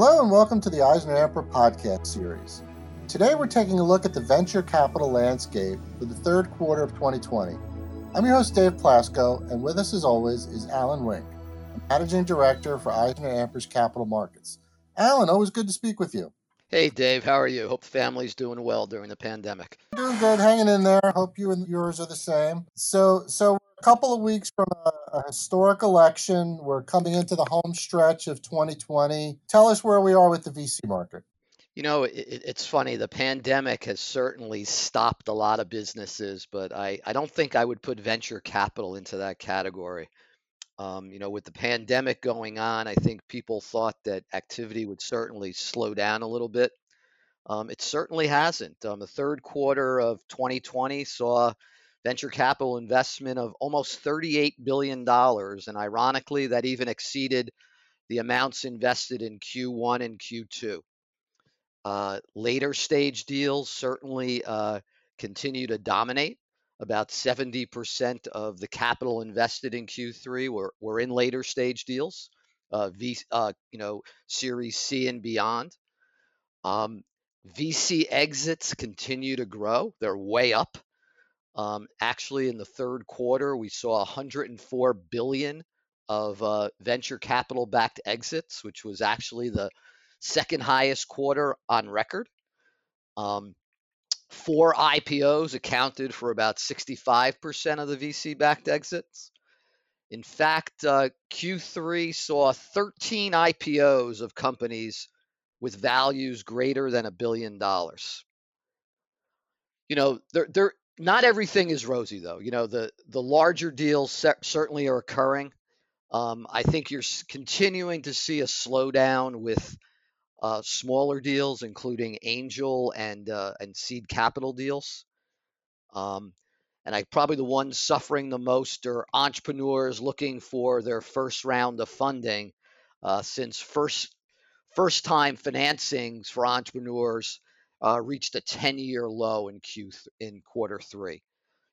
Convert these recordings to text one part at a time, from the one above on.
Hello and welcome to the Eisner Amper podcast series. Today we're taking a look at the venture capital landscape for the third quarter of 2020. I'm your host Dave Plasko, and with us as always is Alan Wink, Managing Director for Eisner Amper's Capital Markets. Alan, always good to speak with you. Hey Dave, how are you? Hope the family's doing well during the pandemic. Doing good, hanging in there. Hope you and yours are the same. So, so a couple of weeks from a, a, historic election, we're coming into the home stretch of 2020. Tell us where we are with the VC market. You know, it, it's funny. The pandemic has certainly stopped a lot of businesses, but I, I don't think I would put venture capital into that category. Um, you know, with the pandemic going on, I think people thought that activity would certainly slow down a little bit. Um, it certainly hasn't. Um, the third quarter of 2020 saw venture capital investment of almost $38 billion. And ironically, that even exceeded the amounts invested in Q1 and Q2. Uh, later stage deals certainly uh, continue to dominate. About 70% of the capital invested in Q3 were, were in later stage deals, uh, v, uh, you know, Series C and beyond. Um, VC exits continue to grow. They're way up. Um, actually, in the third quarter, we saw 104 billion of uh, venture capital backed exits, which was actually the second highest quarter on record. Um, Four IPOs accounted for about 65% of the VC backed exits. In fact, uh, Q3 saw 13 IPOs of companies with values greater than a billion dollars. You know, there, there, not everything is rosy though. You know, the the larger deals certainly are occurring. Um, I think you're continuing to see a slowdown with uh, smaller deals, including angel and uh, and seed capital deals. Um, and I probably the ones suffering the most are entrepreneurs looking for their first round of funding, uh, since first first time financings for entrepreneurs uh, reached a 10 year low in Q in quarter three.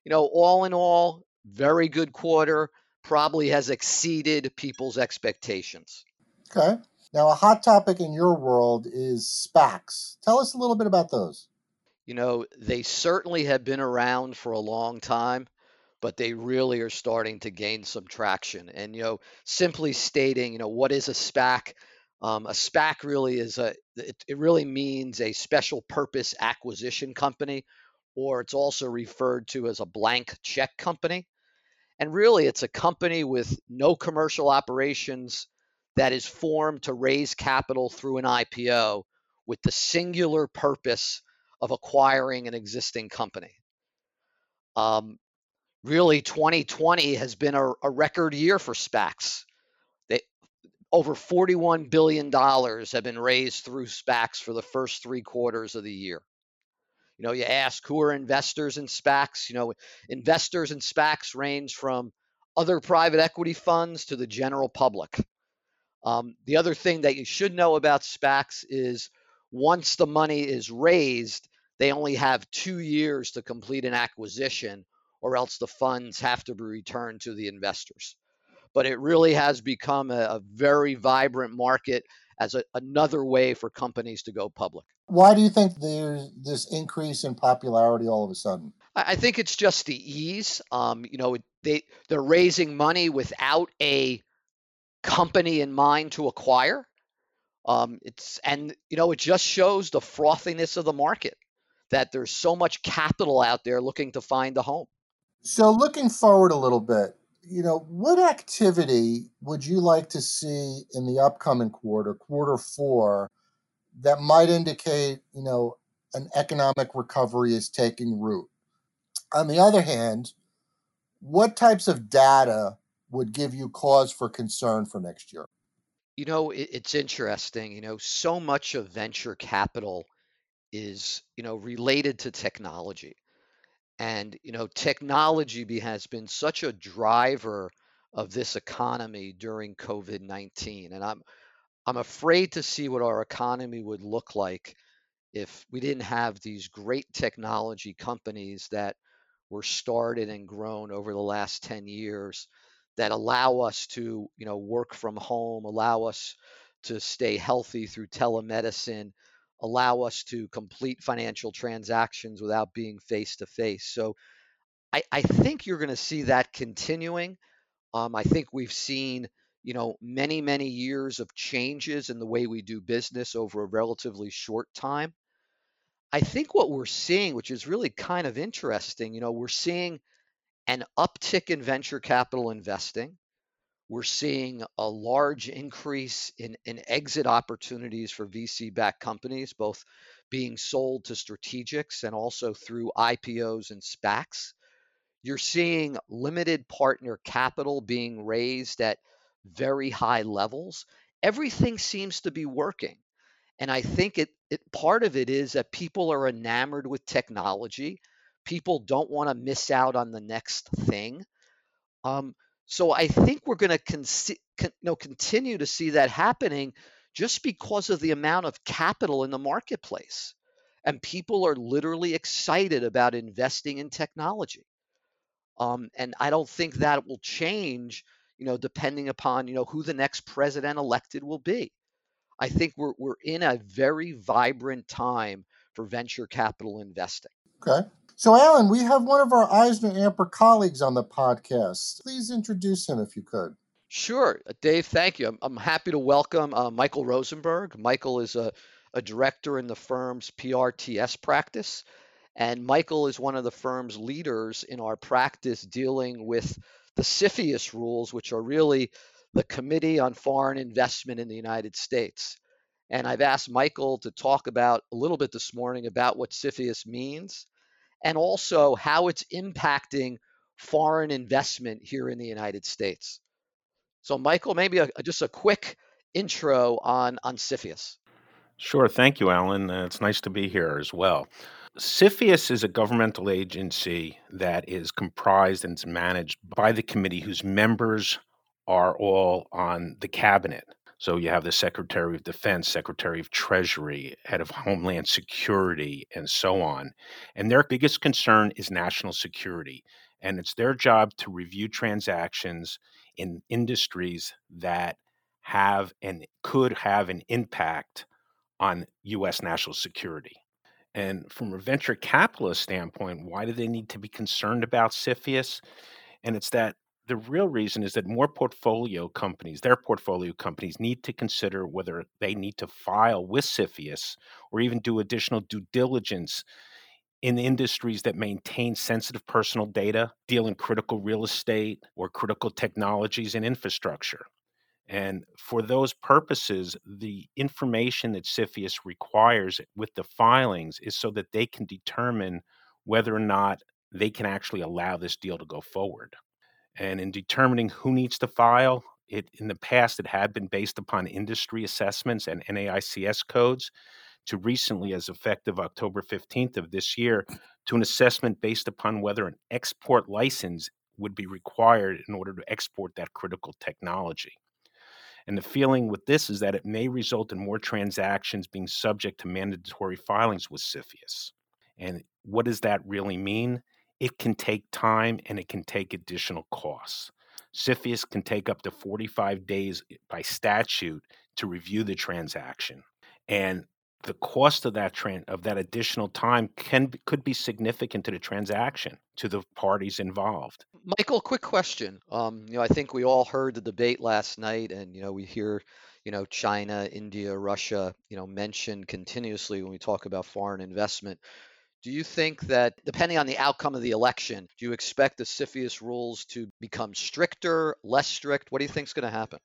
You know, all in all, very good quarter. Probably has exceeded people's expectations. Okay. Now, a hot topic in your world is SPACs. Tell us a little bit about those. You know, they certainly have been around for a long time, but they really are starting to gain some traction. And, you know, simply stating, you know, what is a SPAC? Um, a SPAC really is a, it, it really means a special purpose acquisition company, or it's also referred to as a blank check company. And really, it's a company with no commercial operations that is formed to raise capital through an IPO with the singular purpose of acquiring an existing company. Um, really, 2020 has been a, a record year for SPACs. Over $41 billion have been raised through SPACs for the first three quarters of the year. You know, you ask who are investors in SPACs? You know, investors in SPACs range from other private equity funds to the general public. Um, the other thing that you should know about SPACs is once the money is raised, they only have two years to complete an acquisition, or else the funds have to be returned to the investors. But it really has become a, a very vibrant market as a, another way for companies to go public. Why do you think there's this increase in popularity all of a sudden? I, I think it's just the ease. Um, you know, they they're raising money without a company in mind to acquire. Um, it's and you know it just shows the frothiness of the market that there's so much capital out there looking to find a home. So looking forward a little bit, you know, what activity would you like to see in the upcoming quarter, quarter four, that might indicate, you know, an economic recovery is taking root? On the other hand, what types of data would give you cause for concern for next year? You know, it, it's interesting. You know, so much of venture capital is, you know, related to technology. And, you know, technology has been such a driver of this economy during COVID 19. And I'm, I'm afraid to see what our economy would look like if we didn't have these great technology companies that were started and grown over the last 10 years that allow us to, you know, work from home, allow us to stay healthy through telemedicine, allow us to complete financial transactions without being face to face. So I, I think you're going to see that continuing. Um, I think we've seen, you know, many, many years of changes in the way we do business over a relatively short time. I think what we're seeing, which is really kind of interesting, you know, we're seeing an uptick in venture capital investing. We're seeing a large increase in, in exit opportunities for VC backed companies, both being sold to strategics and also through IPOs and SPACs. You're seeing limited partner capital being raised at very high levels. Everything seems to be working. And I think it, it part of it is that people are enamored with technology. People don't want to miss out on the next thing. Um, so I think we're going to con- con- you know, continue to see that happening just because of the amount of capital in the marketplace. And people are literally excited about investing in technology. Um, and I don't think that will change, you know, depending upon, you know, who the next president elected will be. I think we're, we're in a very vibrant time for venture capital investing. Okay. So, Alan, we have one of our Eisner Amper colleagues on the podcast. Please introduce him if you could. Sure, uh, Dave. Thank you. I'm, I'm happy to welcome uh, Michael Rosenberg. Michael is a, a director in the firm's PRTS practice, and Michael is one of the firm's leaders in our practice dealing with the CFIUS rules, which are really the Committee on Foreign Investment in the United States. And I've asked Michael to talk about a little bit this morning about what CFIUS means and also how it's impacting foreign investment here in the United States. So, Michael, maybe a, just a quick intro on, on CFIUS. Sure. Thank you, Alan. Uh, it's nice to be here as well. CFIUS is a governmental agency that is comprised and is managed by the committee whose members are all on the cabinet. So you have the Secretary of Defense, Secretary of Treasury, Head of Homeland Security, and so on. And their biggest concern is national security. And it's their job to review transactions in industries that have and could have an impact on U.S. national security. And from a venture capitalist standpoint, why do they need to be concerned about CFIUS? And it's that the real reason is that more portfolio companies, their portfolio companies, need to consider whether they need to file with CFIUS or even do additional due diligence in industries that maintain sensitive personal data, deal in critical real estate or critical technologies and infrastructure. And for those purposes, the information that CFIUS requires with the filings is so that they can determine whether or not they can actually allow this deal to go forward. And in determining who needs to file, it in the past it had been based upon industry assessments and NAICS codes to recently as effective October 15th of this year to an assessment based upon whether an export license would be required in order to export that critical technology. And the feeling with this is that it may result in more transactions being subject to mandatory filings with CFIUS. And what does that really mean? It can take time and it can take additional costs. CFIUS can take up to 45 days eh, by statute to review the transaction. And the cost of that of that additional time can could be significant to the transaction to the parties involved. Michael, quick question. Um, you know, I think we all heard the debate last night, and you know, we hear, you know, China, India, Russia, you know, mentioned continuously when we talk about foreign investment. Do you think that, depending on the outcome of the election, do you expect the CFIUS rules to become stricter, less strict? What do you think is going to happen?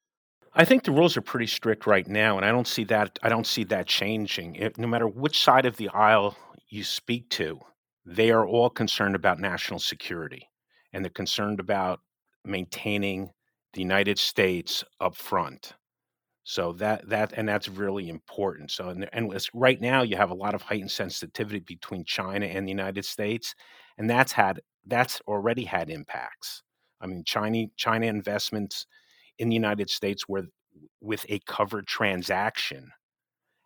I think the rules are pretty strict right now, and I don't see that. I don't see that changing. It, no matter which side of the aisle you speak to, they are all concerned about national security, and they're concerned about maintaining the United States up front. So that that and that's really important. So and, and right now you have a lot of heightened sensitivity between China and the United States, and that's had that's already had impacts. I mean, China China investments in the United States where with a covered transaction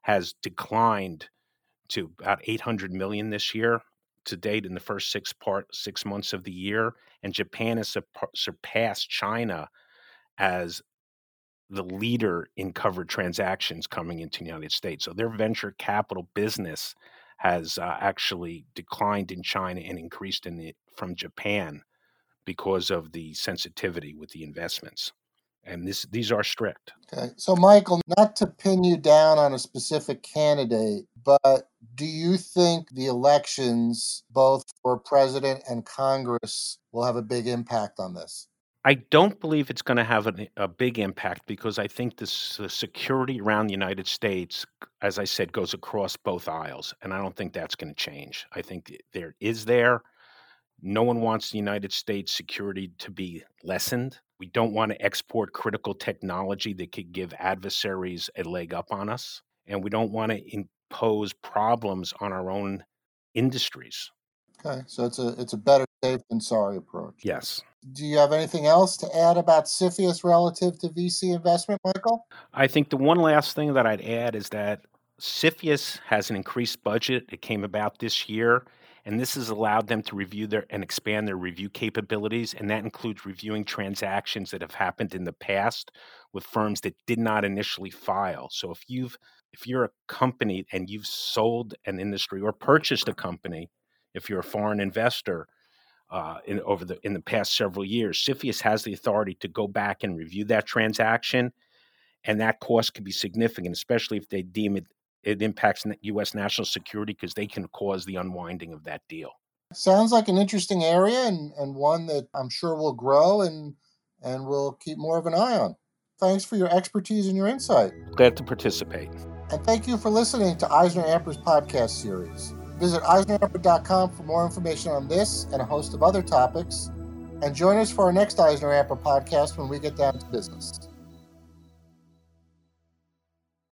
has declined to about 800 million this year to date in the first six part six months of the year, and Japan has surpassed China as the leader in covered transactions coming into the United States. So their venture capital business has uh, actually declined in China and increased in the, from Japan because of the sensitivity with the investments. And this, these are strict. Okay. So, Michael, not to pin you down on a specific candidate, but do you think the elections, both for president and Congress, will have a big impact on this? I don't believe it's going to have a, a big impact because I think this, the security around the United States, as I said, goes across both aisles, and I don't think that's going to change. I think there is there. No one wants the United States security to be lessened. We don't want to export critical technology that could give adversaries a leg up on us, and we don't want to impose problems on our own industries. Okay, so it's a it's a better safe than sorry approach. Yes. Do you have anything else to add about CFIUS relative to VC investment, Michael? I think the one last thing that I'd add is that CFIUS has an increased budget. It came about this year, and this has allowed them to review their and expand their review capabilities, and that includes reviewing transactions that have happened in the past with firms that did not initially file. So if you've if you're a company and you've sold an industry or purchased a company, if you're a foreign investor, uh, in over the in the past several years. CFIUS has the authority to go back and review that transaction, and that cost could be significant, especially if they deem it it impacts U.S. national security because they can cause the unwinding of that deal. Sounds like an interesting area and, and one that I'm sure will grow and and we'll keep more of an eye on. Thanks for your expertise and your insight. Glad to participate. And thank you for listening to EisnerAmper's podcast series. Visit EisnerAmper.com for more information on this and a host of other topics. And join us for our next EisnerAmper podcast when we get down to business.